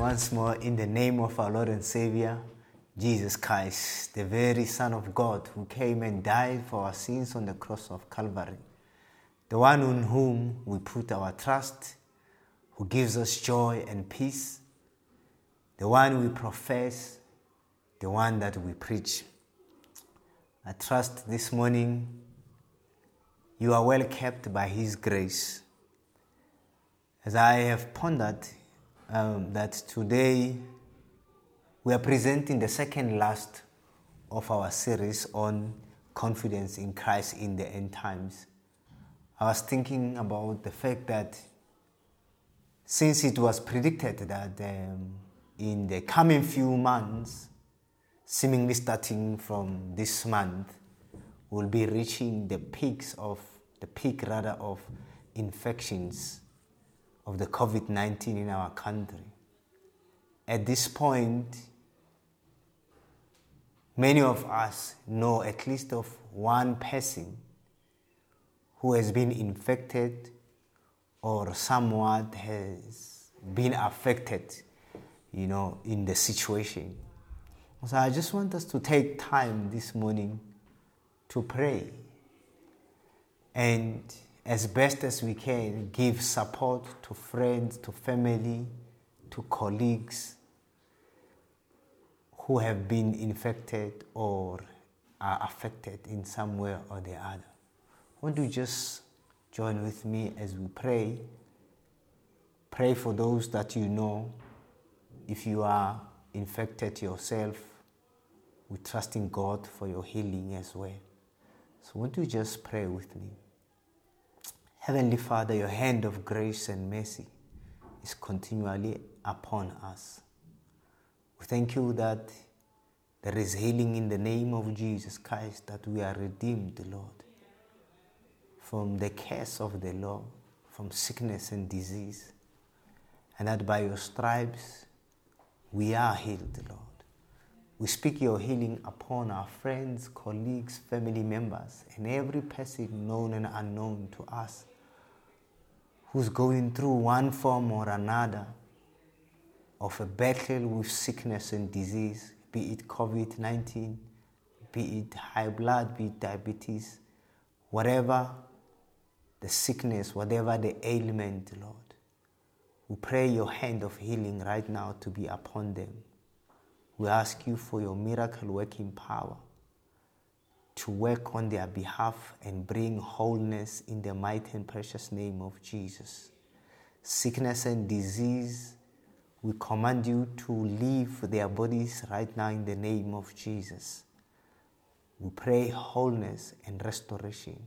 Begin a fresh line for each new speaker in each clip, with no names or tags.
once more in the name of our Lord and Savior, Jesus Christ, the very Son of God who came and died for our sins on the cross of Calvary, the one in whom we put our trust, who gives us joy and peace, the one we profess, the one that we preach. I trust this morning you are well kept by His grace. As I have pondered um, that today we are presenting the second last of our series on confidence in Christ in the end times. I was thinking about the fact that since it was predicted that um, in the coming few months, seemingly starting from this month, we'll be reaching the peaks of the peak rather of infections of the COVID 19 in our country. At this point, many of us know at least of one person who has been infected or somewhat has been affected, you know, in the situation. So I just want us to take time this morning to pray and as best as we can, give support to friends, to family, to colleagues who have been infected or are affected in some way or the other. Won't you just join with me as we pray? Pray for those that you know. If you are infected yourself, we trust in God for your healing as well. So, won't you just pray with me? Heavenly Father, your hand of grace and mercy is continually upon us. We thank you that there is healing in the name of Jesus Christ, that we are redeemed, Lord, from the curse of the law, from sickness and disease, and that by your stripes we are healed, Lord. We speak your healing upon our friends, colleagues, family members, and every person known and unknown to us who's going through one form or another of a battle with sickness and disease, be it COVID 19, be it high blood, be it diabetes, whatever the sickness, whatever the ailment, Lord. We pray your hand of healing right now to be upon them. We ask you for your miracle working power to work on their behalf and bring wholeness in the mighty and precious name of Jesus. Sickness and disease, we command you to leave their bodies right now in the name of Jesus. We pray wholeness and restoration.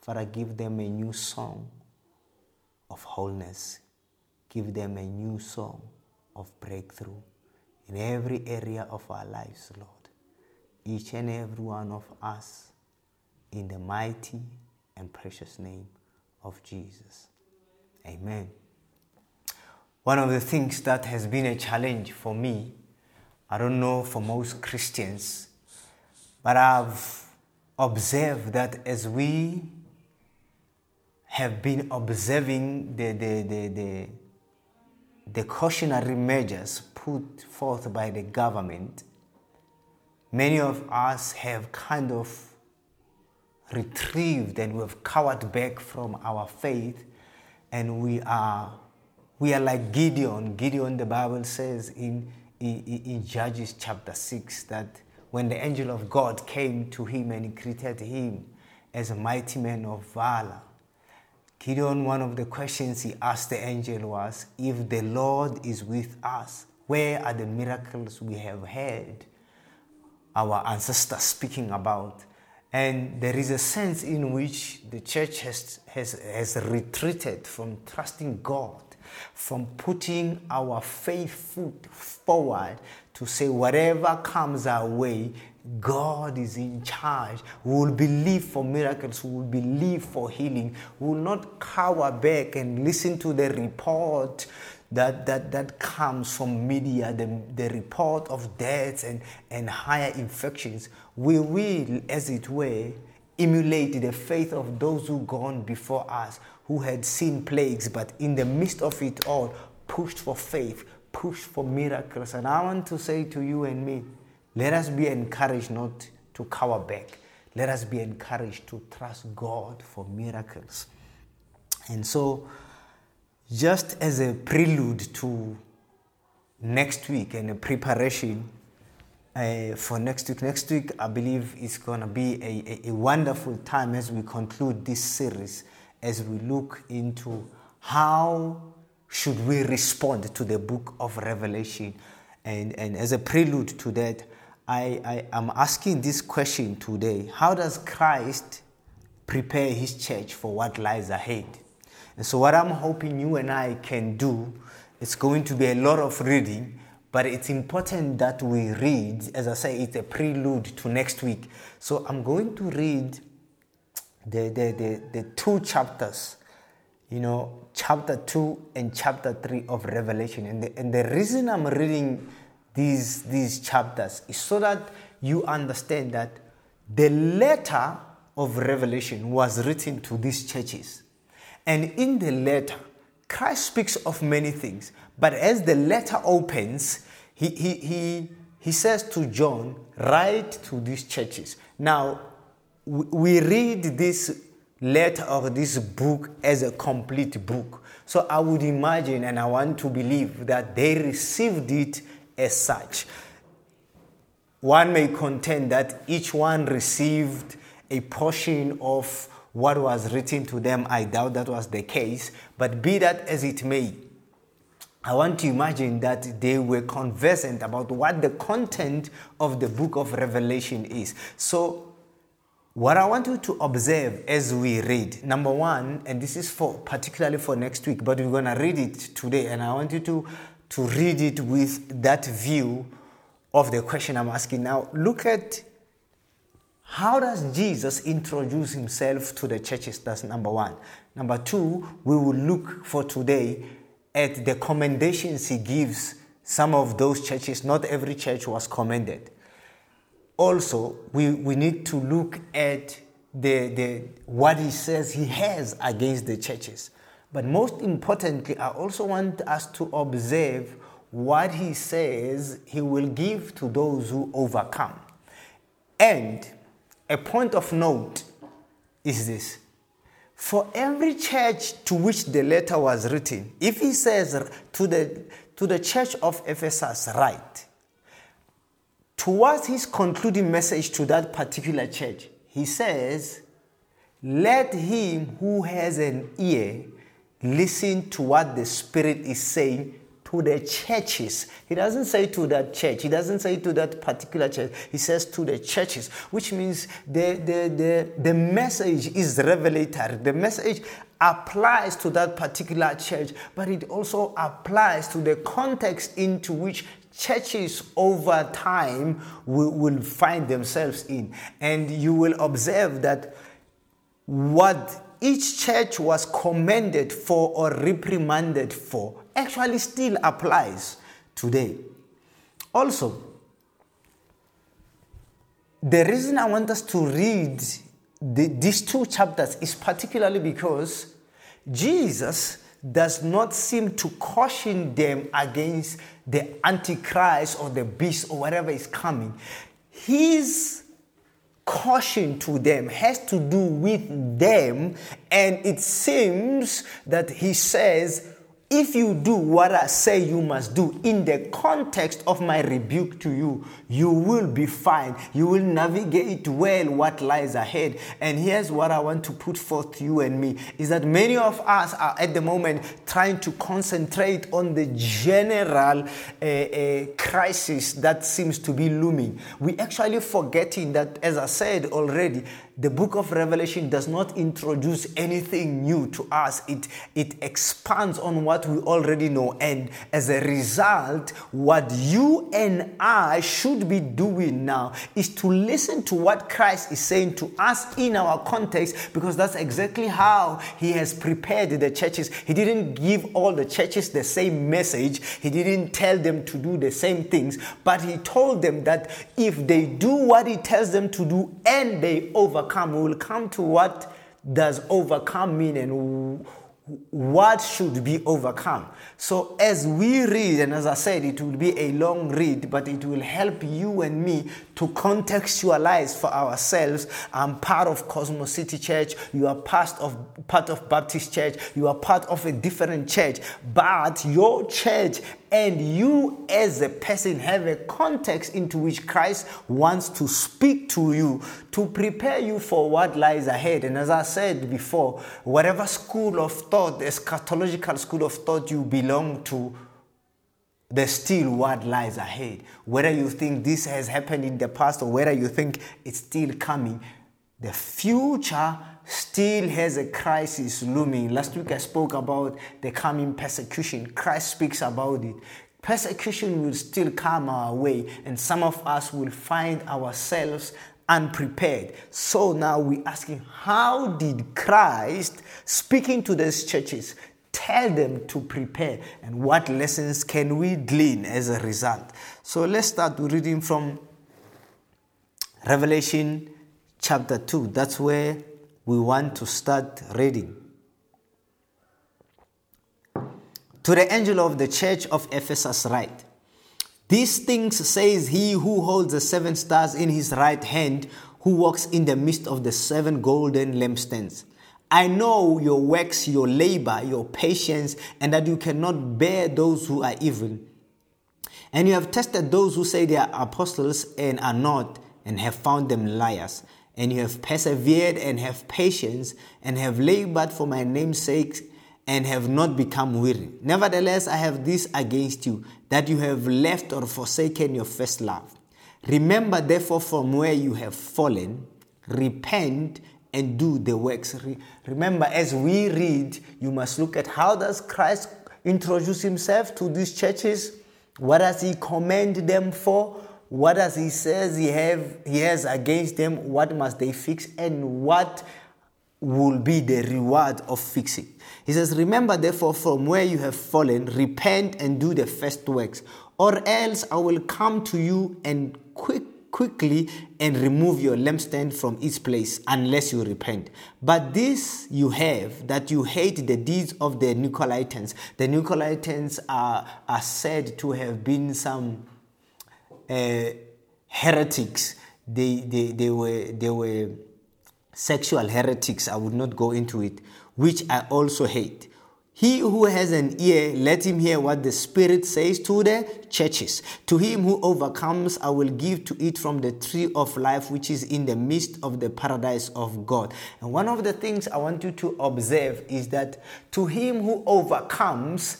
Father, give them a new song of wholeness. Give them a new song of breakthrough in every area of our lives, Lord each and every one of us in the mighty and precious name of Jesus. Amen. One of the things that has been a challenge for me, I don't know for most Christians, but I've observed that as we have been observing the, the, the, the, the cautionary measures put forth by the government, many of us have kind of retrieved and we've cowered back from our faith and we are we are like gideon. Gideon the bible says in, in, in judges chapter 6 that when the angel of god came to him and he greeted him as a mighty man of valor gideon one of the questions he asked the angel was if the lord is with us where are the miracles we have had our ancestors speaking about. And there is a sense in which the church has, has, has retreated from trusting God, from putting our faith foot forward to say, whatever comes our way, God is in charge. We will believe for miracles. We will believe for healing. We will not cower back and listen to the report that, that, that comes from media, the, the report of deaths and, and higher infections, we will, as it were, emulate the faith of those who gone before us, who had seen plagues, but in the midst of it all, pushed for faith, push for miracles. And I want to say to you and me, let us be encouraged not to cower back. Let us be encouraged to trust God for miracles. And so, just as a prelude to next week and a preparation uh, for next week, next week I believe is going to be a, a, a wonderful time as we conclude this series, as we look into how should we respond to the book of Revelation. And, and as a prelude to that, I, I am asking this question today How does Christ prepare his church for what lies ahead? And so, what I'm hoping you and I can do, is going to be a lot of reading, but it's important that we read. As I say, it's a prelude to next week. So, I'm going to read the, the, the, the two chapters, you know, chapter 2 and chapter 3 of Revelation. And the, and the reason I'm reading these, these chapters is so that you understand that the letter of Revelation was written to these churches. And in the letter, Christ speaks of many things. But as the letter opens, he, he, he, he says to John, Write to these churches. Now, we read this letter or this book as a complete book. So I would imagine and I want to believe that they received it as such. One may contend that each one received a portion of what was written to them. I doubt that was the case, but be that as it may, I want to imagine that they were conversant about what the content of the book of Revelation is. So, what I want you to observe as we read, number one, and this is for particularly for next week, but we're gonna read it today, and I want you to to read it with that view of the question I'm asking. Now, look at how does Jesus introduce himself to the churches? That's number one. Number two, we will look for today at the commendations he gives some of those churches. Not every church was commended. Also, we, we need to look at the, the, what he says he has against the churches. But most importantly, I also want us to observe what he says he will give to those who overcome. And a point of note is this. For every church to which the letter was written, if he says to the, to the church of Ephesus, write, towards his concluding message to that particular church, he says, Let him who has an ear listen to what the Spirit is saying to the churches. He doesn't say to that church, he doesn't say to that particular church, he says to the churches, which means the, the, the, the message is revelatory. The message applies to that particular church, but it also applies to the context into which churches over time will, will find themselves in. And you will observe that what each church was commended for or reprimanded for actually still applies today. Also, the reason I want us to read the, these two chapters is particularly because Jesus does not seem to caution them against the Antichrist or the beast or whatever is coming. His caution to them has to do with them, and it seems that he says, if you do what I say you must do in the context of my rebuke to you, you will be fine. You will navigate well what lies ahead. And here's what I want to put forth to you and me is that many of us are at the moment trying to concentrate on the general uh, uh, crisis that seems to be looming. We actually forgetting that, as I said already, the book of Revelation does not introduce anything new to us. It, it expands on what we already know. And as a result, what you and I should be doing now is to listen to what Christ is saying to us in our context, because that's exactly how He has prepared the churches. He didn't give all the churches the same message, He didn't tell them to do the same things, but He told them that if they do what He tells them to do and they overcome, overcome. We will come to what does overcome mean and what should be overcome. So, as we read, and as I said, it will be a long read, but it will help you and me to contextualize for ourselves. I'm part of Cosmos City Church, you are part of, part of Baptist Church, you are part of a different church, but your church and you as a person have a context into which Christ wants to speak to you to prepare you for what lies ahead. And as I said before, whatever school of thought, eschatological school of thought you belong to, there's still what lies ahead. Whether you think this has happened in the past or whether you think it's still coming, the future still has a crisis looming. Last week I spoke about the coming persecution. Christ speaks about it. Persecution will still come our way, and some of us will find ourselves unprepared. So now we're asking, how did Christ, speaking to these churches, tell them to prepare, and what lessons can we glean as a result? So let's start reading from Revelation chapter 2. That's where we want to start reading. To the angel of the church of Ephesus, write These things says he who holds the seven stars in his right hand, who walks in the midst of the seven golden lampstands. I know your works, your labor, your patience, and that you cannot bear those who are evil. And you have tested those who say they are apostles and are not, and have found them liars and you have persevered and have patience and have labored for my name's sake and have not become weary. Nevertheless, I have this against you, that you have left or forsaken your first love. Remember, therefore, from where you have fallen, repent and do the works. Remember, as we read, you must look at how does Christ introduce himself to these churches? What does he commend them for? What does he says he have he has against them what must they fix and what will be the reward of fixing he says remember therefore from where you have fallen repent and do the first works or else i will come to you and quick quickly and remove your lampstand from its place unless you repent. But this you have that you hate the deeds of the Nicolaitans. The Nicolaitans are, are said to have been some Uh, heretics. They, they, they, were, they were sexual heretics. I would not go into it, which I also hate. He who has an ear, let him hear what the Spirit says to the churches. To him who overcomes, I will give to eat from the tree of life, which is in the midst of the paradise of God. And one of the things I want you to observe is that to him who overcomes,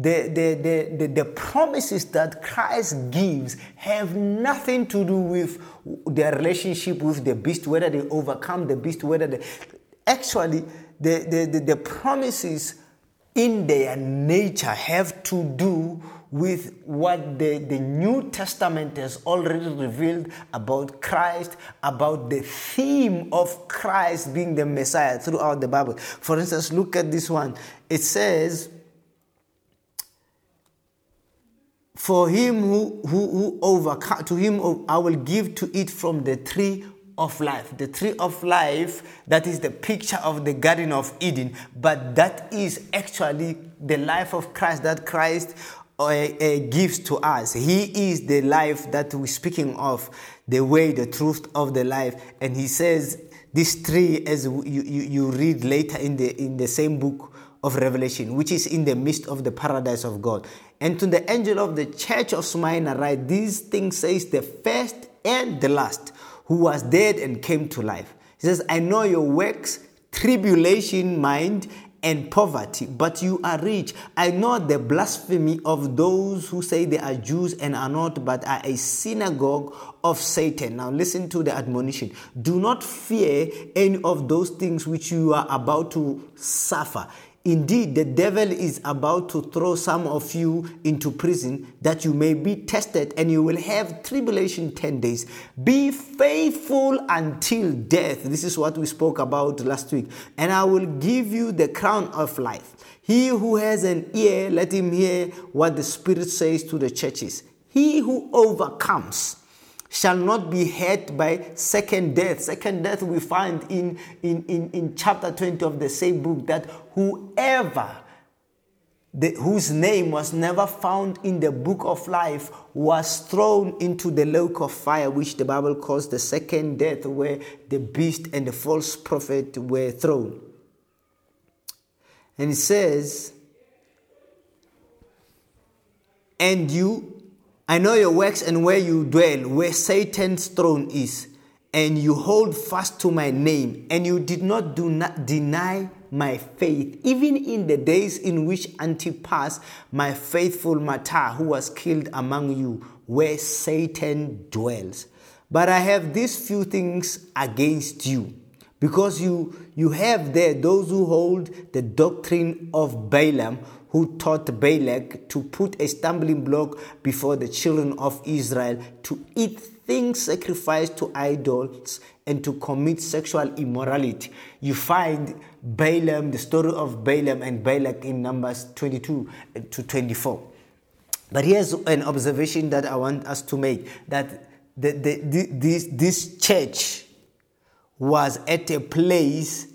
the, the, the, the, promises that Christ gives have nothing to do with their relationship with the beast, whether they overcome the beast, whether they. Actually, the, the, the, the promises in their nature have to do with what the, the New Testament has already revealed about Christ, about the theme of Christ being the Messiah throughout the Bible. For instance, look at this one. It says, For him who, who, who to him I will give to eat from the tree of life. The tree of life, that is the picture of the Garden of Eden, but that is actually the life of Christ that Christ uh, uh, gives to us. He is the life that we're speaking of, the way, the truth of the life. And he says, this tree, as you, you, you read later in the, in the same book of Revelation, which is in the midst of the paradise of God. And to the angel of the church of Smyrna, write these things says the first and the last, who was dead and came to life. He says, I know your works, tribulation, mind, and poverty, but you are rich. I know the blasphemy of those who say they are Jews and are not, but are a synagogue of Satan. Now, listen to the admonition. Do not fear any of those things which you are about to suffer. Indeed, the devil is about to throw some of you into prison that you may be tested and you will have tribulation 10 days. Be faithful until death. This is what we spoke about last week. And I will give you the crown of life. He who has an ear, let him hear what the Spirit says to the churches. He who overcomes shall not be hurt by second death. Second death we find in, in, in, in chapter 20 of the same book that whoever the, whose name was never found in the book of life was thrown into the lake of fire, which the Bible calls the second death, where the beast and the false prophet were thrown. And it says, And you I know your works and where you dwell, where Satan's throne is, and you hold fast to my name, and you did not do not deny my faith, even in the days in which Antipas, my faithful martyr, who was killed among you, where Satan dwells. But I have these few things against you, because you you have there those who hold the doctrine of Balaam who taught Balak to put a stumbling block before the children of Israel to eat things sacrificed to idols and to commit sexual immorality. You find Balaam, the story of Balaam and Balak in Numbers 22 to 24. But here's an observation that I want us to make that the, the, the, this, this church was at a place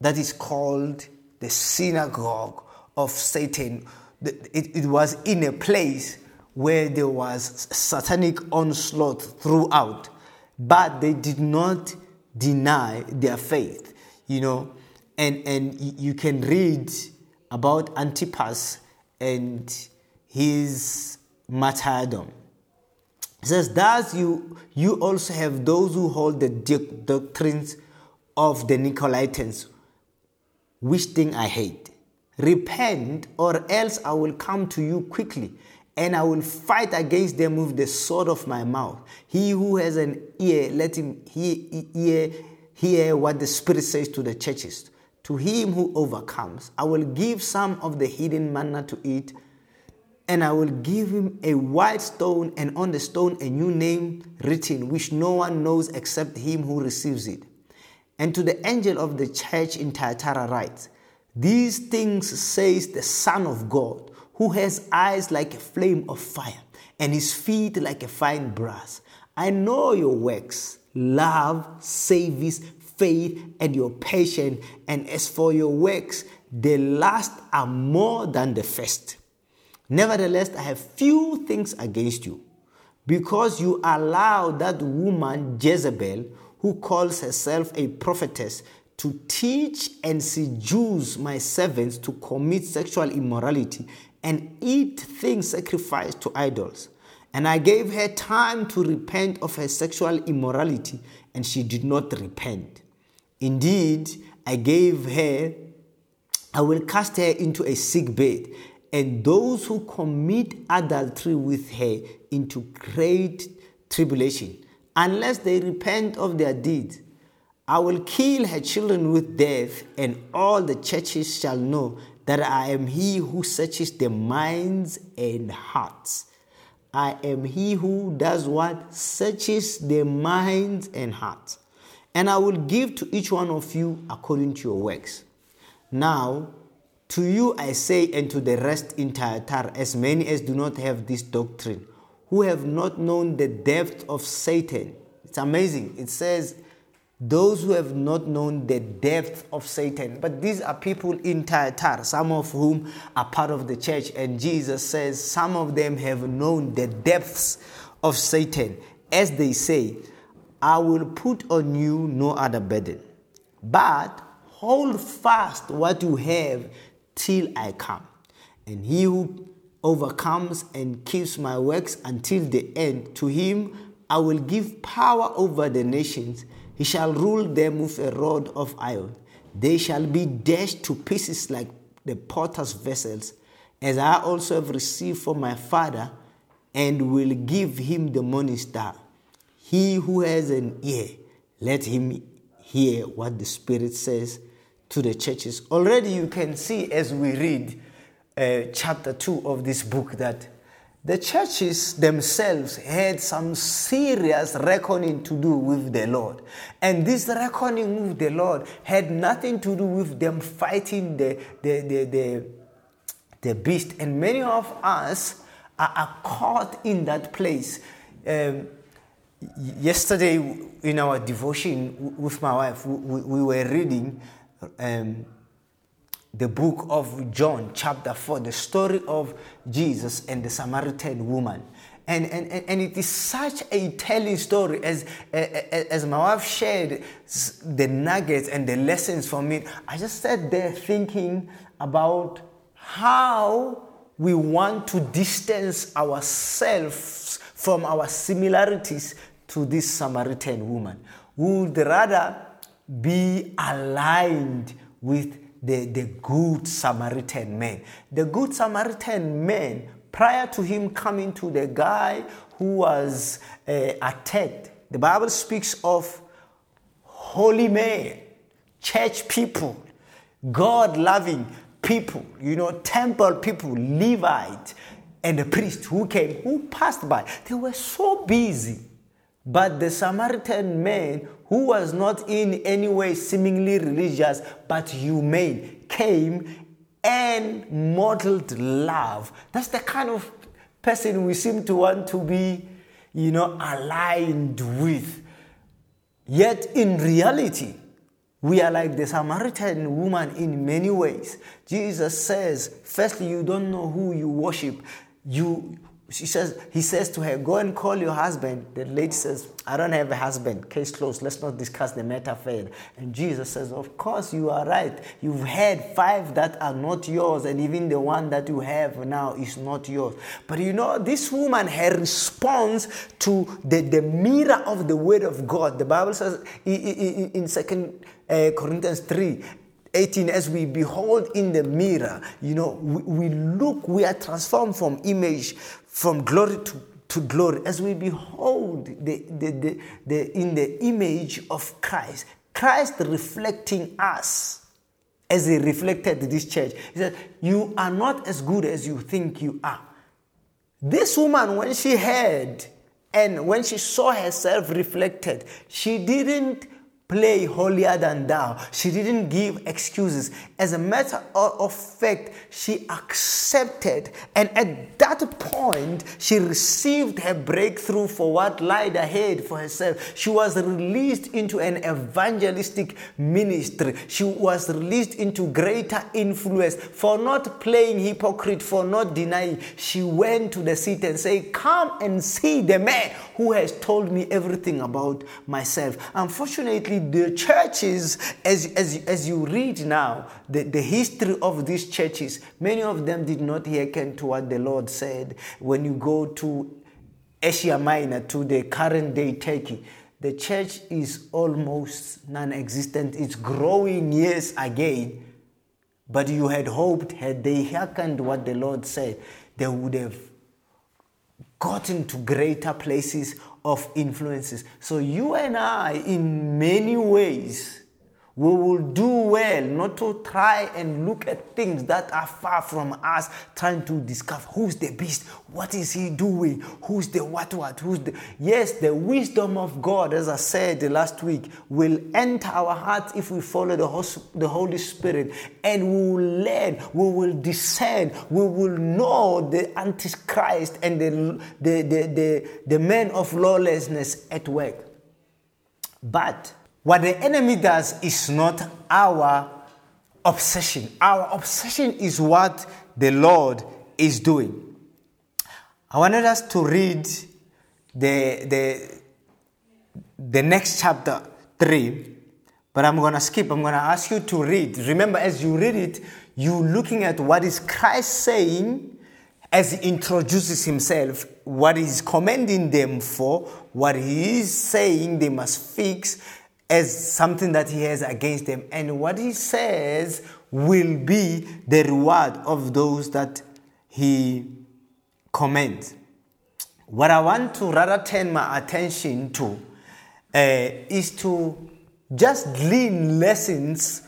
that is called the synagogue of Satan. It, it was in a place where there was satanic onslaught throughout, but they did not deny their faith, you know. And, and you can read about Antipas and his martyrdom. It says, Thus you, you also have those who hold the doctrines of the Nicolaitans, which thing I hate. Repent, or else I will come to you quickly, and I will fight against them with the sword of my mouth. He who has an ear, let him hear, hear what the Spirit says to the churches. To him who overcomes, I will give some of the hidden manna to eat, and I will give him a white stone, and on the stone a new name written, which no one knows except him who receives it. And to the angel of the church in Thyatira write, these things says the Son of God, who has eyes like a flame of fire and his feet like a fine brass. I know your works, love, service, faith, and your patience. And as for your works, the last are more than the first. Nevertheless, I have few things against you, because you allow that woman Jezebel, who calls herself a prophetess, to teach and seduce my servants to commit sexual immorality and eat things sacrificed to idols. And I gave her time to repent of her sexual immorality, and she did not repent. Indeed, I gave her, I will cast her into a sick bed, and those who commit adultery with her into great tribulation, unless they repent of their deeds. I will kill her children with death, and all the churches shall know that I am he who searches the minds and hearts. I am he who does what? Searches the minds and hearts. And I will give to each one of you according to your works. Now, to you I say, and to the rest in Thyatira, as many as do not have this doctrine, who have not known the depth of Satan. It's amazing. It says, those who have not known the depth of Satan. But these are people in Thyatira, some of whom are part of the church. And Jesus says some of them have known the depths of Satan. As they say, I will put on you no other burden, but hold fast what you have till I come. And he who overcomes and keeps my works until the end, to him I will give power over the nations he shall rule them with a rod of iron. They shall be dashed to pieces like the potter's vessels, as I also have received from my Father, and will give him the morning star. He who has an ear, let him hear what the Spirit says to the churches. Already you can see as we read uh, chapter 2 of this book that the churches themselves had some serious reckoning to do with the Lord. And this reckoning with the Lord had nothing to do with them fighting the, the, the, the, the beast. And many of us are, are caught in that place. Um, yesterday in our devotion with my wife, we, we were reading um, the book of John, chapter 4, the story of Jesus and the Samaritan woman. And, and, and it is such a telling story as, as my wife shared the nuggets and the lessons from it. I just sat there thinking about how we want to distance ourselves from our similarities to this Samaritan woman. We would rather be aligned with the, the good Samaritan man. The good Samaritan man, prior to him coming to the guy who was uh, attacked, the Bible speaks of holy men, church people, God loving people, you know, temple people, Levite, and the priest who came, who passed by. They were so busy but the Samaritan man, who was not in any way seemingly religious but humane, came and modeled love. That's the kind of person we seem to want to be, you know, aligned with. Yet in reality, we are like the Samaritan woman in many ways. Jesus says, firstly, you don't know who you worship. You she says, he says to her, Go and call your husband. The lady says, I don't have a husband. Case closed. Let's not discuss the matter further. And Jesus says, Of course, you are right. You've had five that are not yours, and even the one that you have now is not yours. But you know, this woman, her response to the, the mirror of the word of God, the Bible says in Second uh, Corinthians 3, 18 as we behold in the mirror you know we, we, look we are transformed from image from glory to, to glory as we behold the, the, the, the, in the image of Christ, Christ reflecting us as he reflected this church. He said, You are not as good as you think you are. This woman, when she heard and when she saw herself reflected, she didn't play holier than thou. She didn't give excuses. As a matter of fact, she accepted, and at that point, she received her breakthrough for what lied ahead for herself. She was released into an evangelistic ministry. She was released into greater influence for not playing hypocrite, for not denying. She went to the seat and said, Come and see the man who has told me everything about myself. Unfortunately, the churches, as, as, as you read now, the, the history of these churches, many of them did not hearken to what the Lord said. When you go to Asia Minor, to the current day Turkey, the church is almost non existent. It's growing years again. But you had hoped, had they hearkened what the Lord said, they would have gotten to greater places of influences. So you and I, in many ways, we will do well not to try and look at things that are far from us, trying to discover who's the beast, what is he doing, who's the what what, who's the. Yes, the wisdom of God, as I said last week, will enter our hearts if we follow the, Holy Spirit and we will learn, we will discern, we will know the Antichrist and the, the, the, the, the man of lawlessness at work. But what the enemy does is not our obsession. Our obsession is what the Lord is doing. I wanted us to read the, the, the next chapter 3, but I'm going to skip. I'm going to ask you to read. Remember, as you read it, you're looking at what is Christ saying as he introduces himself, what he's commending them for, what he is saying they must fix, as something that he has against them. And what he says will be the reward of those that he commends. What I want to rather turn my attention to uh, is to just glean lessons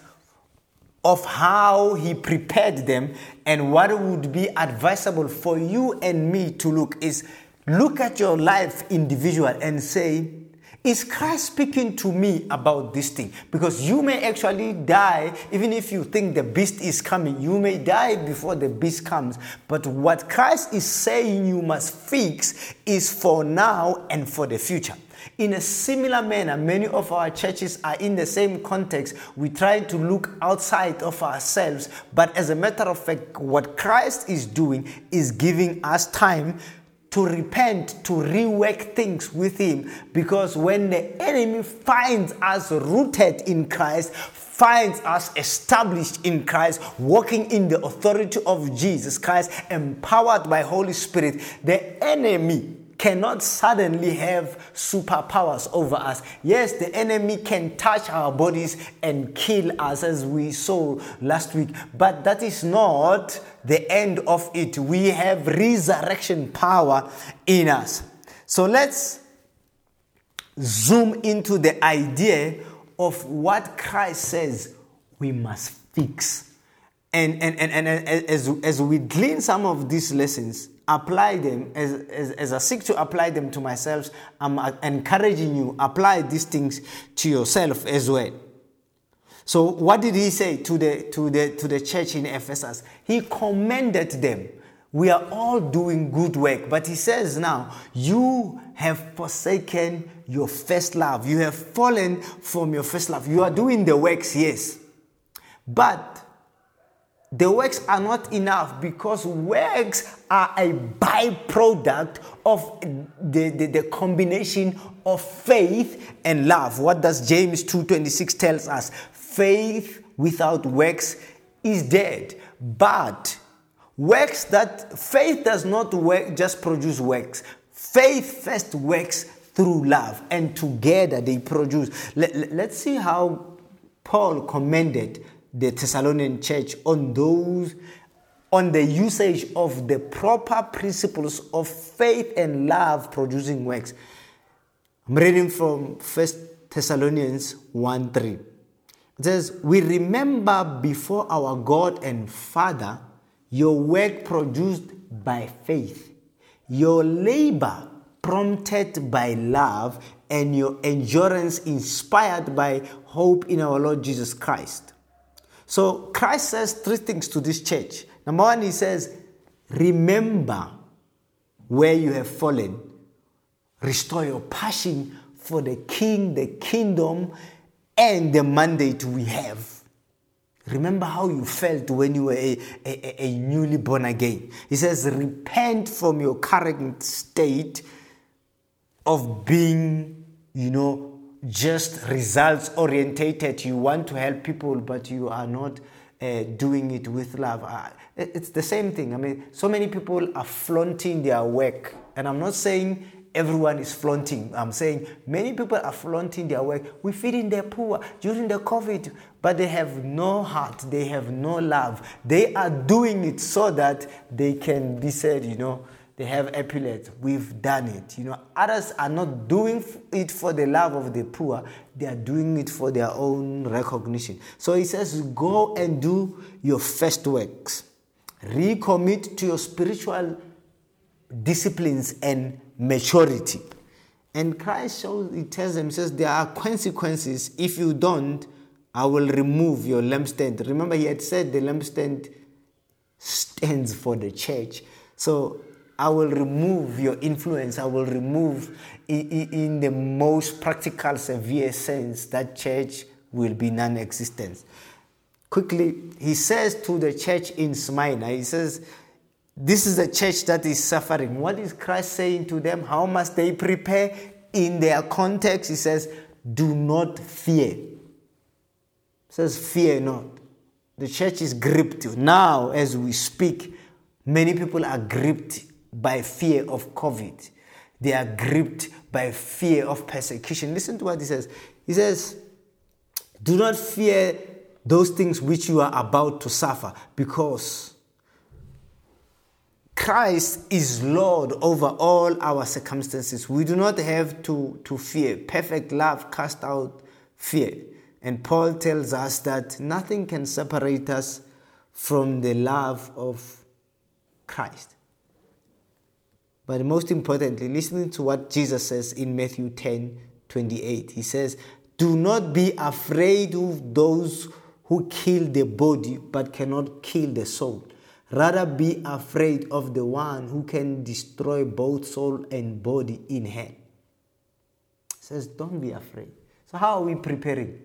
of how he prepared them and what would be advisable for you and me to look is look at your life individual and say is Christ speaking to me about this thing? Because you may actually die, even if you think the beast is coming, you may die before the beast comes. But what Christ is saying you must fix is for now and for the future. In a similar manner, many of our churches are in the same context. We try to look outside of ourselves, but as a matter of fact, what Christ is doing is giving us time to repent, to rework things with Him. Because when the enemy finds us rooted in Christ, finds us established in Christ, walking in the authority of Jesus Christ, empowered by Holy Spirit, the enemy cannot suddenly have superpowers over us. Yes, the enemy can touch our bodies and kill us, as we saw last week, but that is not the end of it. We have resurrection power in us. So let's zoom into the idea of what Christ says we must fix. And, and, and, and as, as we glean some of these lessons, apply them as, as, as I seek to apply them to myself, I'm encouraging you, apply these things to yourself as well. So what did he say to the, to the, to the church in Ephesus? He commended them. We are all doing good work, but he says now, you have forsaken your first love. You have fallen from your first love. You are doing the works, yes. But the works are not enough because works are a byproduct of the, the, the, combination of faith and love. What does James 2.26 tells us? Faith without works is dead. But works that faith does not work, just produce works. Faith first works through love, and together they produce. Let, let's see how Paul commended the Thessalonian church on those on the usage of the proper principles of faith and love producing works. I'm reading from First Thessalonians 1 3. It says, We remember before our God and Father your work produced by faith, your labor prompted by love, and your endurance inspired by hope in our Lord Jesus Christ. So Christ says three things to this church. Number one, he says, Remember where you have fallen, restore your passion for the king, the kingdom, and the mandate we have. Remember how you felt when you were a, a, a, newly born again. He says, Repent from your current state of being, you know, just results orientated. You want to help people, but you are not uh, doing it with love. Uh, it's the same thing. I mean, so many people are flaunting their work, and I'm not saying everyone is flaunting. I'm saying many people are flaunting their work. We feed in the poor during the COVID, but they have no heart. They have no love. They are doing it so that they can be said, you know, they have epaulets. We've done it. You know, others are not doing it for the love of the poor. They are doing it for their own recognition. So he says, go and do your first works. Recommit to your spiritual disciplines and maturity. And Christ shows, he tells them, he says, there are consequences. If you don't, I will remove your lampstand. Remember, he had said the lampstand stands for the church. So I will remove your influence. I will remove, in, the most practical, severe sense, that church will be non existent. Quickly, he says to the church in Smyrna, he says, This is a church that is suffering. What is Christ saying to them? How must they prepare? In their context, he says, Do not fear. He says, Fear not. The church is gripped. Now, as we speak, many people are gripped by fear of COVID. They are gripped by fear of persecution. Listen to what he says. He says, Do not fear those things which you are about to suffer because Christ is Lord over all our circumstances. We do not have to, to fear. Perfect love cast out fear. And Paul tells us that nothing can separate us from the love of Christ. But most importantly, listening to what Jesus says in Matthew 10 28. He says, Do not be afraid of those who kill the body but cannot kill the soul. Rather be afraid of the one who can destroy both soul and body in hell. says, Don't be afraid. So, how are we preparing?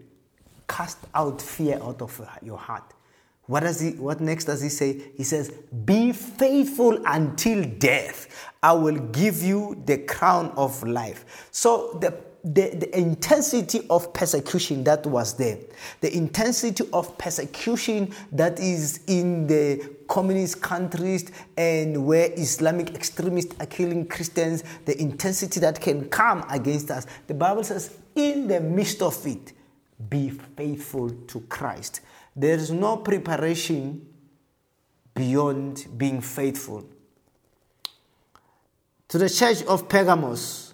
Cast out fear out of your heart. What does he what next does he say? He says, Be faithful until death. I will give you the crown of life. So the the, the intensity of persecution that was there, the intensity of persecution that is in the communist countries and where Islamic extremists are killing Christians, the intensity that can come against us. The Bible says, in the midst of it, be faithful to Christ. There is no preparation beyond being faithful. To the church of Pergamos,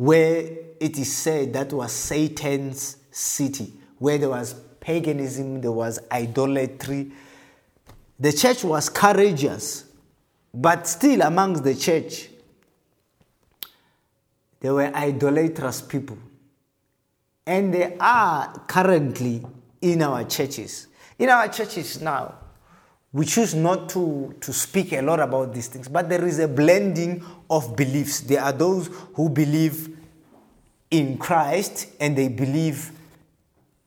where it is said that was Satan's city, where there was paganism, there was idolatry. The church was courageous, but still amongst the church, there were idolatrous people. And they are currently in our churches. In our churches now, we choose not to, to speak a lot about these things, but there is a blending of beliefs. There are those who believe in Christ and they believe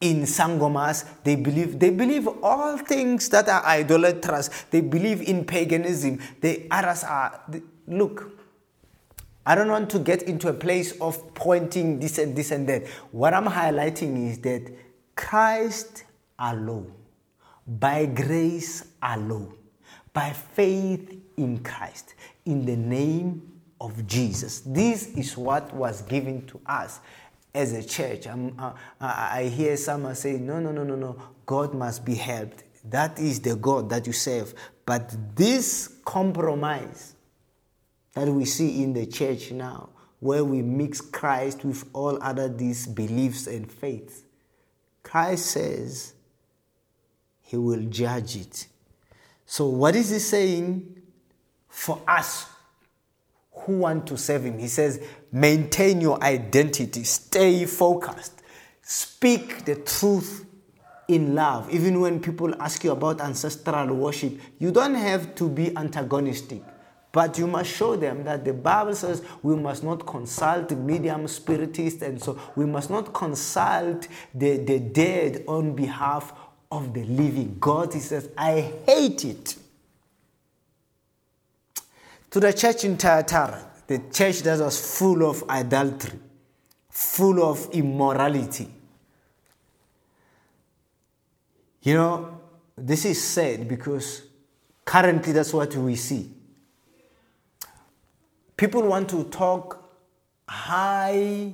in sangomas. They believe they believe all things that are idolatrous. They believe in paganism. The others are look i don't want to get into a place of pointing this and this and that. What i'm highlighting is that Christ alone, by grace alone, by faith in Christ, in the name of Jesus. This is what was given to us as a church. Uh, i hear someone say, no, no, no, no, no, God must be helped. That is the God that you serve. But this compromise that we see in the church now, where we mix Christ with all other these beliefs and faiths, Christ says he will judge it. So, what is he saying for us who want to serve him? He says, maintain your identity, stay focused, speak the truth in love. Even when people ask you about ancestral worship, you don't have to be antagonistic. But you must show them that the Bible says we must not consult medium spiritists, and so we must not consult the, the dead on behalf of the living. God, He says, I hate it. To the church in Thyatira, the church that was full of adultery, full of immorality. You know, this is said because currently that's what we see people want to talk high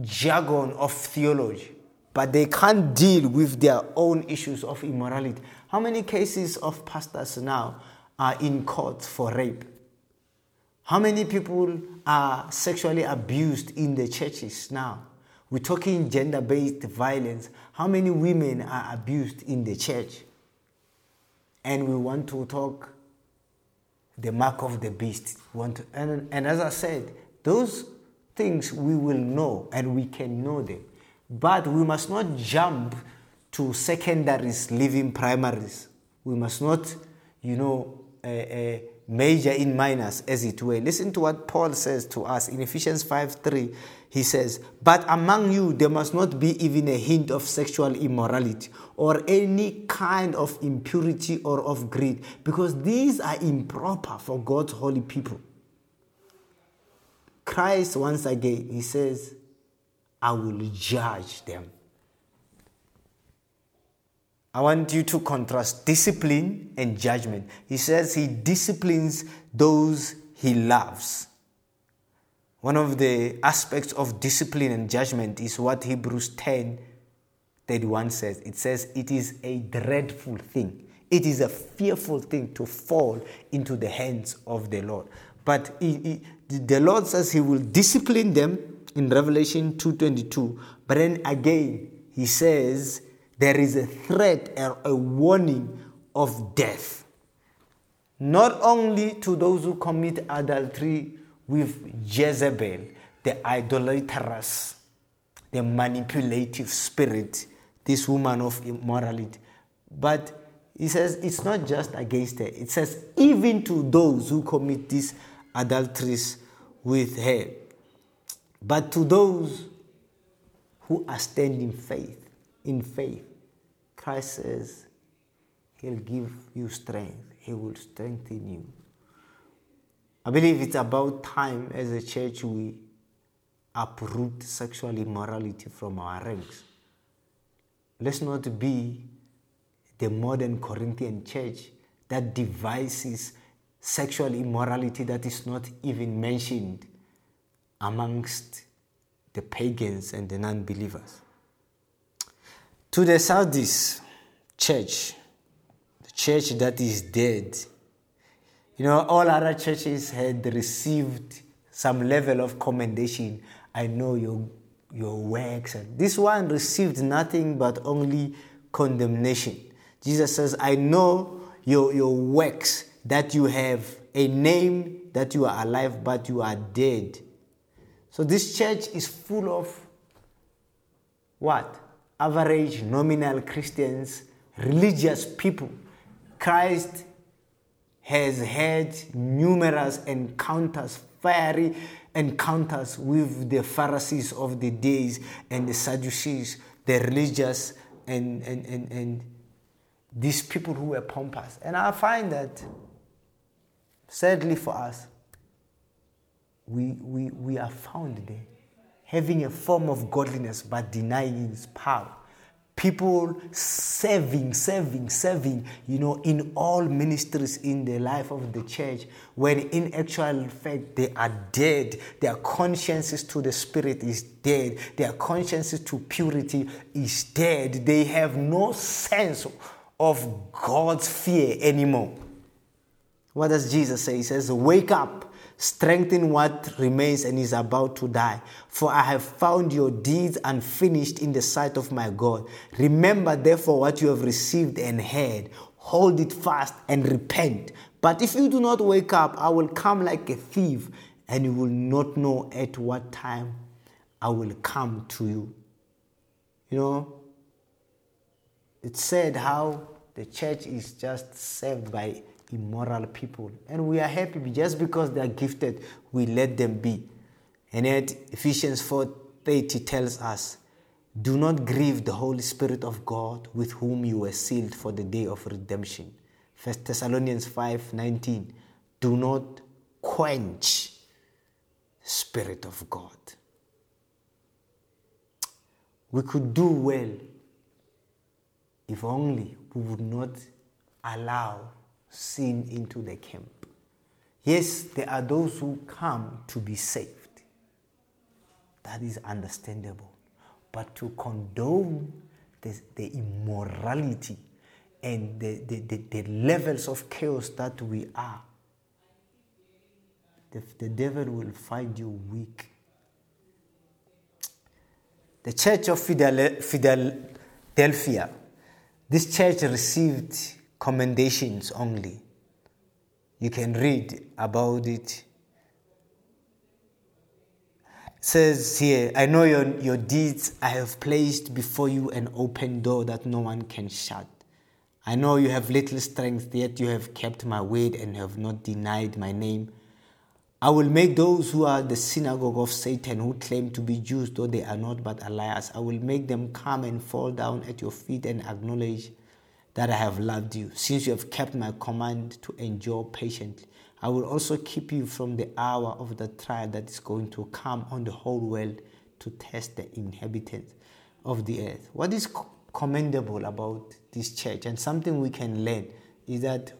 jargon of theology, but they can't deal with their own issues of immorality. How many cases of pastors now are in court for rape? How many people are sexually abused in the churches now? We're talking gender based violence. How many women are abused in the church? And we want to talk the mark of the beast. Want to, and, and as I said, those things we will know and we can know them. But we must not jump to secondaries, leaving primaries. We must not, you know, uh, uh, major in minors, as it were. Listen to what Paul says to us in Ephesians 5 3. He says, But among you there must not be even a hint of sexual immorality or any kind of impurity or of greed, because these are improper for God's holy people. Christ, once again, he says, I will judge them. I want you to contrast discipline and judgment. He says he disciplines those he loves. One of the aspects of discipline and judgment is what Hebrews 10 31 says. It says, It is a dreadful thing. It is a fearful thing to fall into the hands of the Lord. But he, he, the Lord says He will discipline them in Revelation 2:22. But then again, He says there is a threat, a, a warning of death. Not only to those who commit adultery with Jezebel, the idolatrous, the manipulative spirit, this woman of immorality. But he says it's not just against her, it says even to those who commit these adulteries with her. But to those who are standing faith, in faith, Christ says He'll give you strength. He will strengthen you. I believe it's about time as a church we uproot sexual immorality from our ranks. Let's not be the modern Corinthian church that devises sexual immorality that is not even mentioned amongst the pagans and the non believers. To the Sardis church, the church that is dead, you know, all other churches had received some level of commendation. I know your, your works. And this one received nothing but only condemnation. Jesus says, I know your, your works, that you have a name, that you are alive, but you are dead. So this church is full of what? Average nominal Christians, religious people. Christ has had numerous encounters, fiery encounters with the Pharisees of the days and the Sadducees, the religious and, and, and, and these people who were pompous. And I find that, sadly for us, we, we, we are found there having a form of godliness but denying its power. People serving, serving, serving, you know, in all ministries in the life of the church, when in actual fact they are dead. Their consciences to the Spirit is dead. Their consciences to purity is dead. They have no sense of God's fear anymore. What does Jesus say? He says, Wake up, strengthen what remains and is about to die. For I have found your deeds unfinished in the sight of my God. Remember, therefore, what you have received and heard. Hold it fast and repent. But if you do not wake up, I will come like a thief, and you will not know at what time I will come to you. You know, it's said how the church is just served by immoral people. And we are happy just because they are gifted, we let them be. And yet Ephesians 4:30 tells us, do not grieve the Holy Spirit of God with whom you were sealed for the day of redemption. 1 Thessalonians 5:19 Do not quench the Spirit of God. We could do well if only we would not allow sin into the camp. Yes, there are those who come to be saved. That is understandable. But to condone the, the immorality and the, the, the, the, levels of chaos that we are, the, the devil will find you weak. The church of Philadelphia this church received commendations only. You can read about it. it says here, I know your, your deeds. I have placed before you an open door that no one can shut. I know you have little strength, yet you have kept my word and have not denied my name. I will make those who are the synagogue of Satan, who claim to be Jews, though they are not but liars, I will make them come and fall down at your feet and acknowledge that I have loved you, since you have kept my command to endure patiently. I will also keep you from the hour of the trial that is going to come on the whole world to test the inhabitants of the earth. What is commendable about this church and something we can learn is that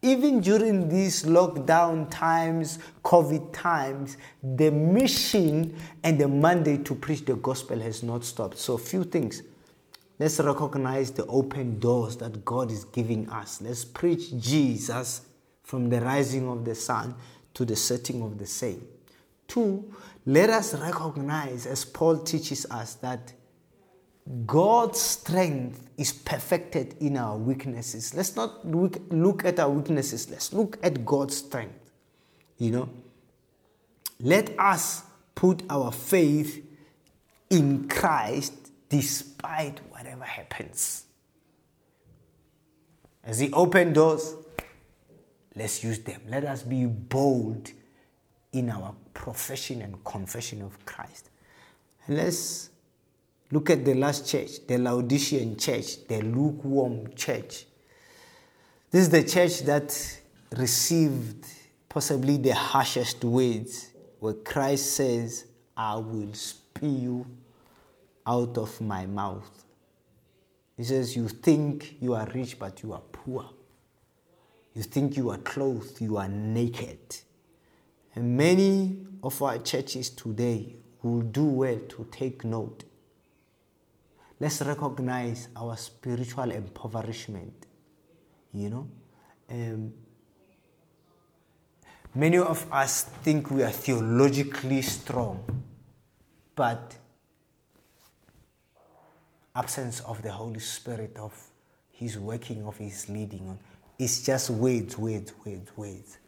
even during these lockdown times, COVID times, the mission and the mandate to preach the gospel has not stopped. So, few things. Let's recognize the open doors that God is giving us. Let's preach Jesus from the rising of the sun to the setting of the same. Two, let us recognize, as Paul teaches us, that God's strength is perfected in our weaknesses. Let's not look, at our weaknesses, let's look at God's strength. You know, let us put our faith in Christ despite whatever happens. As He opened doors, let's use them. Let us be bold in our profession and confession of Christ. And let's look at the last church, the Laodicean church, the lukewarm church. This is the church that received possibly the harshest words where Christ says, I will spew out of my mouth. He says, You think you are rich, but you are poor. You think you are clothed, you are naked. And many of our churches today will do well to take note. Let's recognize our spiritual impoverishment. You know, um, many of us think we are theologically strong, but absence of the Holy Spirit, of His working, of His leading it's just words, words, words, words.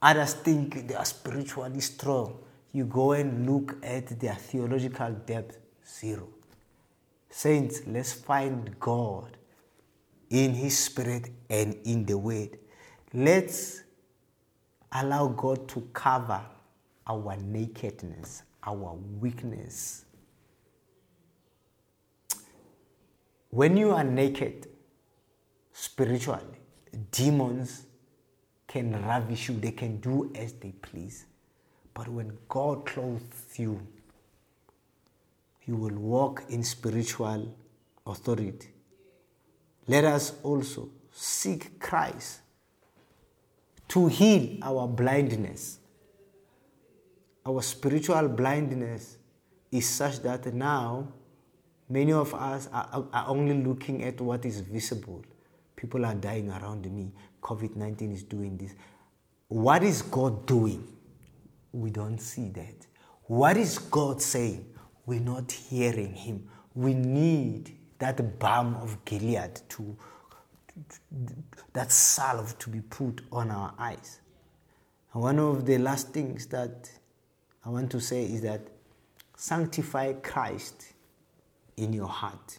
Others think they are spiritually strong. You go and look at their theological depth, zero. Saints, let's find God in His Spirit and in the Word. Let's allow God to cover our nakedness, our weakness. When you are naked spiritually, demons can ravish you, they can do as they please. But when God clothes you, you will walk in spiritual authority. Let us also seek Christ to heal our blindness. Our spiritual blindness is such that now many of us are, are only looking at what is visible People are dying around me. COVID 19 is doing this. What is God doing? We don't see that. What is God saying? We're not hearing Him. We need that balm of Gilead to, that salve to be put on our eyes. And one of the last things that I want to say is that sanctify Christ in your heart.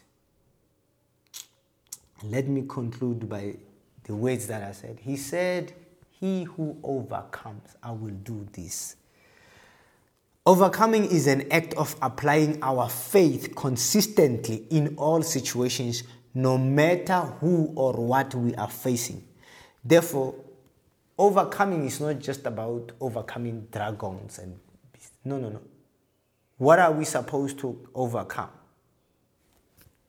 Let me conclude by the words that I said. He said, He who overcomes, I will do this. Overcoming is an act of applying our faith consistently in all situations, no matter who or what we are facing. Therefore, overcoming is not just about overcoming dragons and no, no, no. What are we supposed to overcome?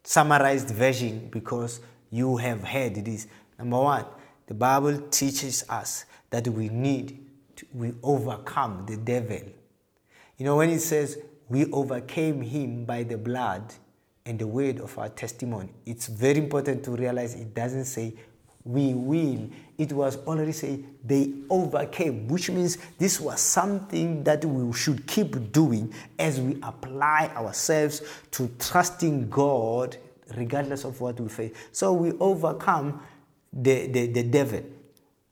Summarized version because you have heard this. Number one, the Bible teaches us that we need to we overcome the devil. You know, when it says we overcame him by the blood and the word of our testimony, it's very important to realize it doesn't say we will. It was already say they overcame, which means this was something that we should keep doing as we apply ourselves to trusting God regardless of what we face. So we overcome the, the, the devil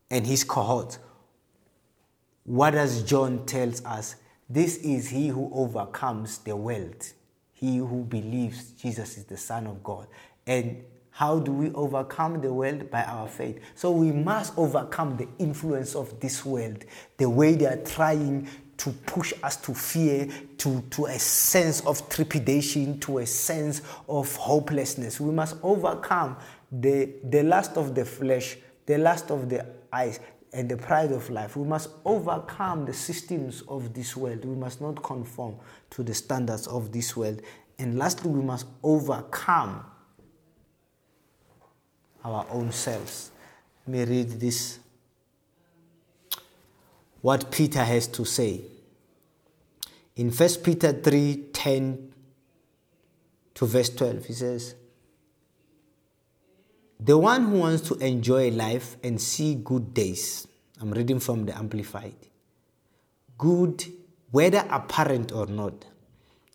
and his cohorts. What does John tells us? This is he who overcomes the world, he who believes Jesus is the Son of God. And how do we overcome the world? By our faith. So we must overcome the influence of this world, the way they are trying to push us to fear, to, to a sense of trepidation, to a sense of hopelessness. We must overcome the, the lust of the flesh, the lust of the eyes, and the pride of life. We must overcome the systems of this world. We must not conform to the standards of this world. And lastly, we must overcome our own selves. Let me read this what Peter has to say. In 1 Peter 3 10 to verse 12, he says, The one who wants to enjoy life and see good days, I'm reading from the Amplified, good, whether apparent or not,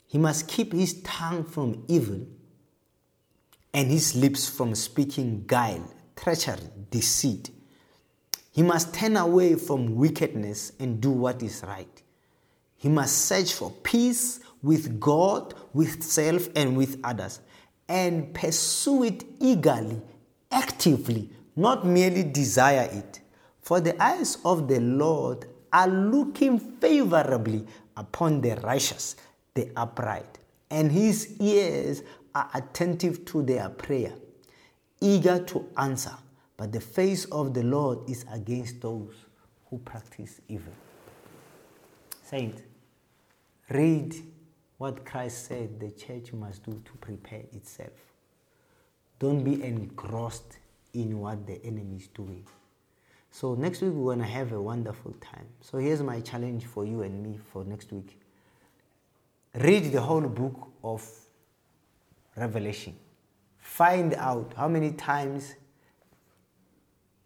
he must keep his tongue from evil and his lips from speaking guile, treachery, deceit. He must turn away from wickedness and do what is right. He must search for peace with God, with self, and with others, and pursue it eagerly, actively, not merely desire it. For the eyes of the Lord are looking favorably upon the righteous, the upright, and his ears are attentive to their prayer, eager to answer. But the face of the Lord is against those who practice evil. Saint, read what Christ said the church must do to prepare itself. Don't be engrossed in what the enemy is doing. So next week we're going to have a wonderful time. So here's my challenge for you and me for next week. Read the whole book of Revelation. Find out how many times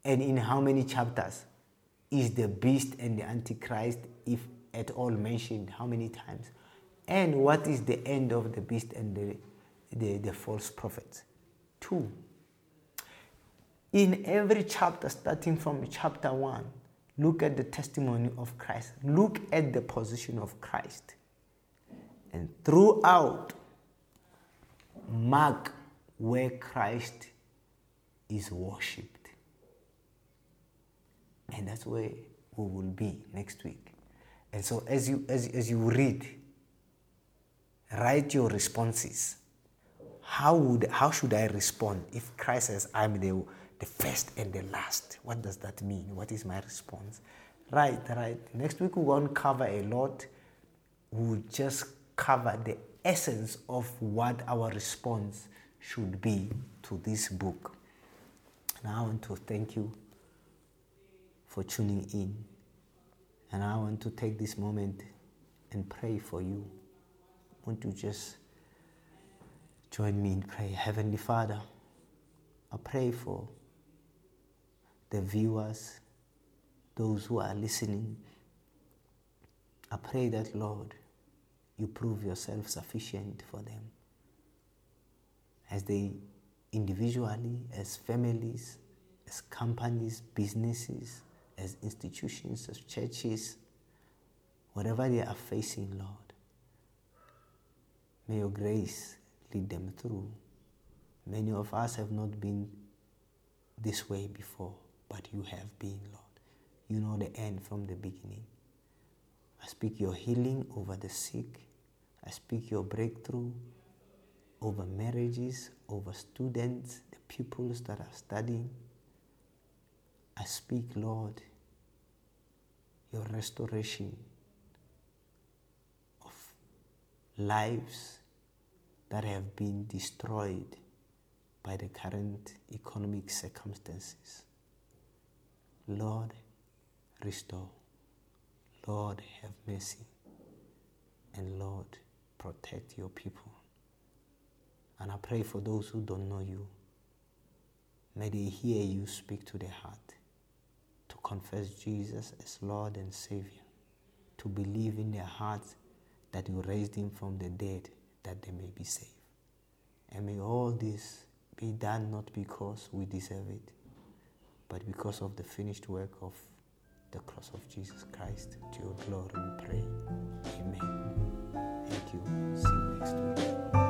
and in how many chapters is the beast and the antichrist if at all mentioned how many times? And what is the end of the beast and the, the, the false prophets? Two. In every chapter starting from chapter 1 look at the testimony of christ. Look at the position of christ. And throughout mark where christ is worshipped and that's where we will be next week. And so as you as, as you read, write your responses. How would how should I respond if Christ says I'm the the first and the last? What does that mean? What is my response? Right, right. Next week we won't cover a lot. We'll just cover the essence of what our response should be to this book. And I want to thank you for tuning in. And I want to take this moment and pray for you. Want to just join me in prayer. Heavenly Father, I pray for the viewers, those who are listening. I pray that, Lord, you prove yourself sufficient for them as they individually, as families, as companies, businesses, as institutions, as churches, whatever they are facing, Lord, may your grace lead them through. Many of us have not been this way before, but you have been, Lord. You know the end from the beginning. I speak your healing over the sick. I speak your breakthrough over marriages, over students, the pupils that are studying. I speak, Lord, your restoration of lives that have been destroyed by the current economic circumstances. Lord, restore. Lord, have mercy. And Lord, protect your people. And I pray for those who don't know you. May they hear you speak to their heart to confess Jesus as Lord and Savior, to believe in their hearts that you raised him from the dead that they may be saved. And may all this be done not because we deserve it, but because of the finished work of the cross of Jesus Christ. To your glory we pray. Amen. You. See you next week.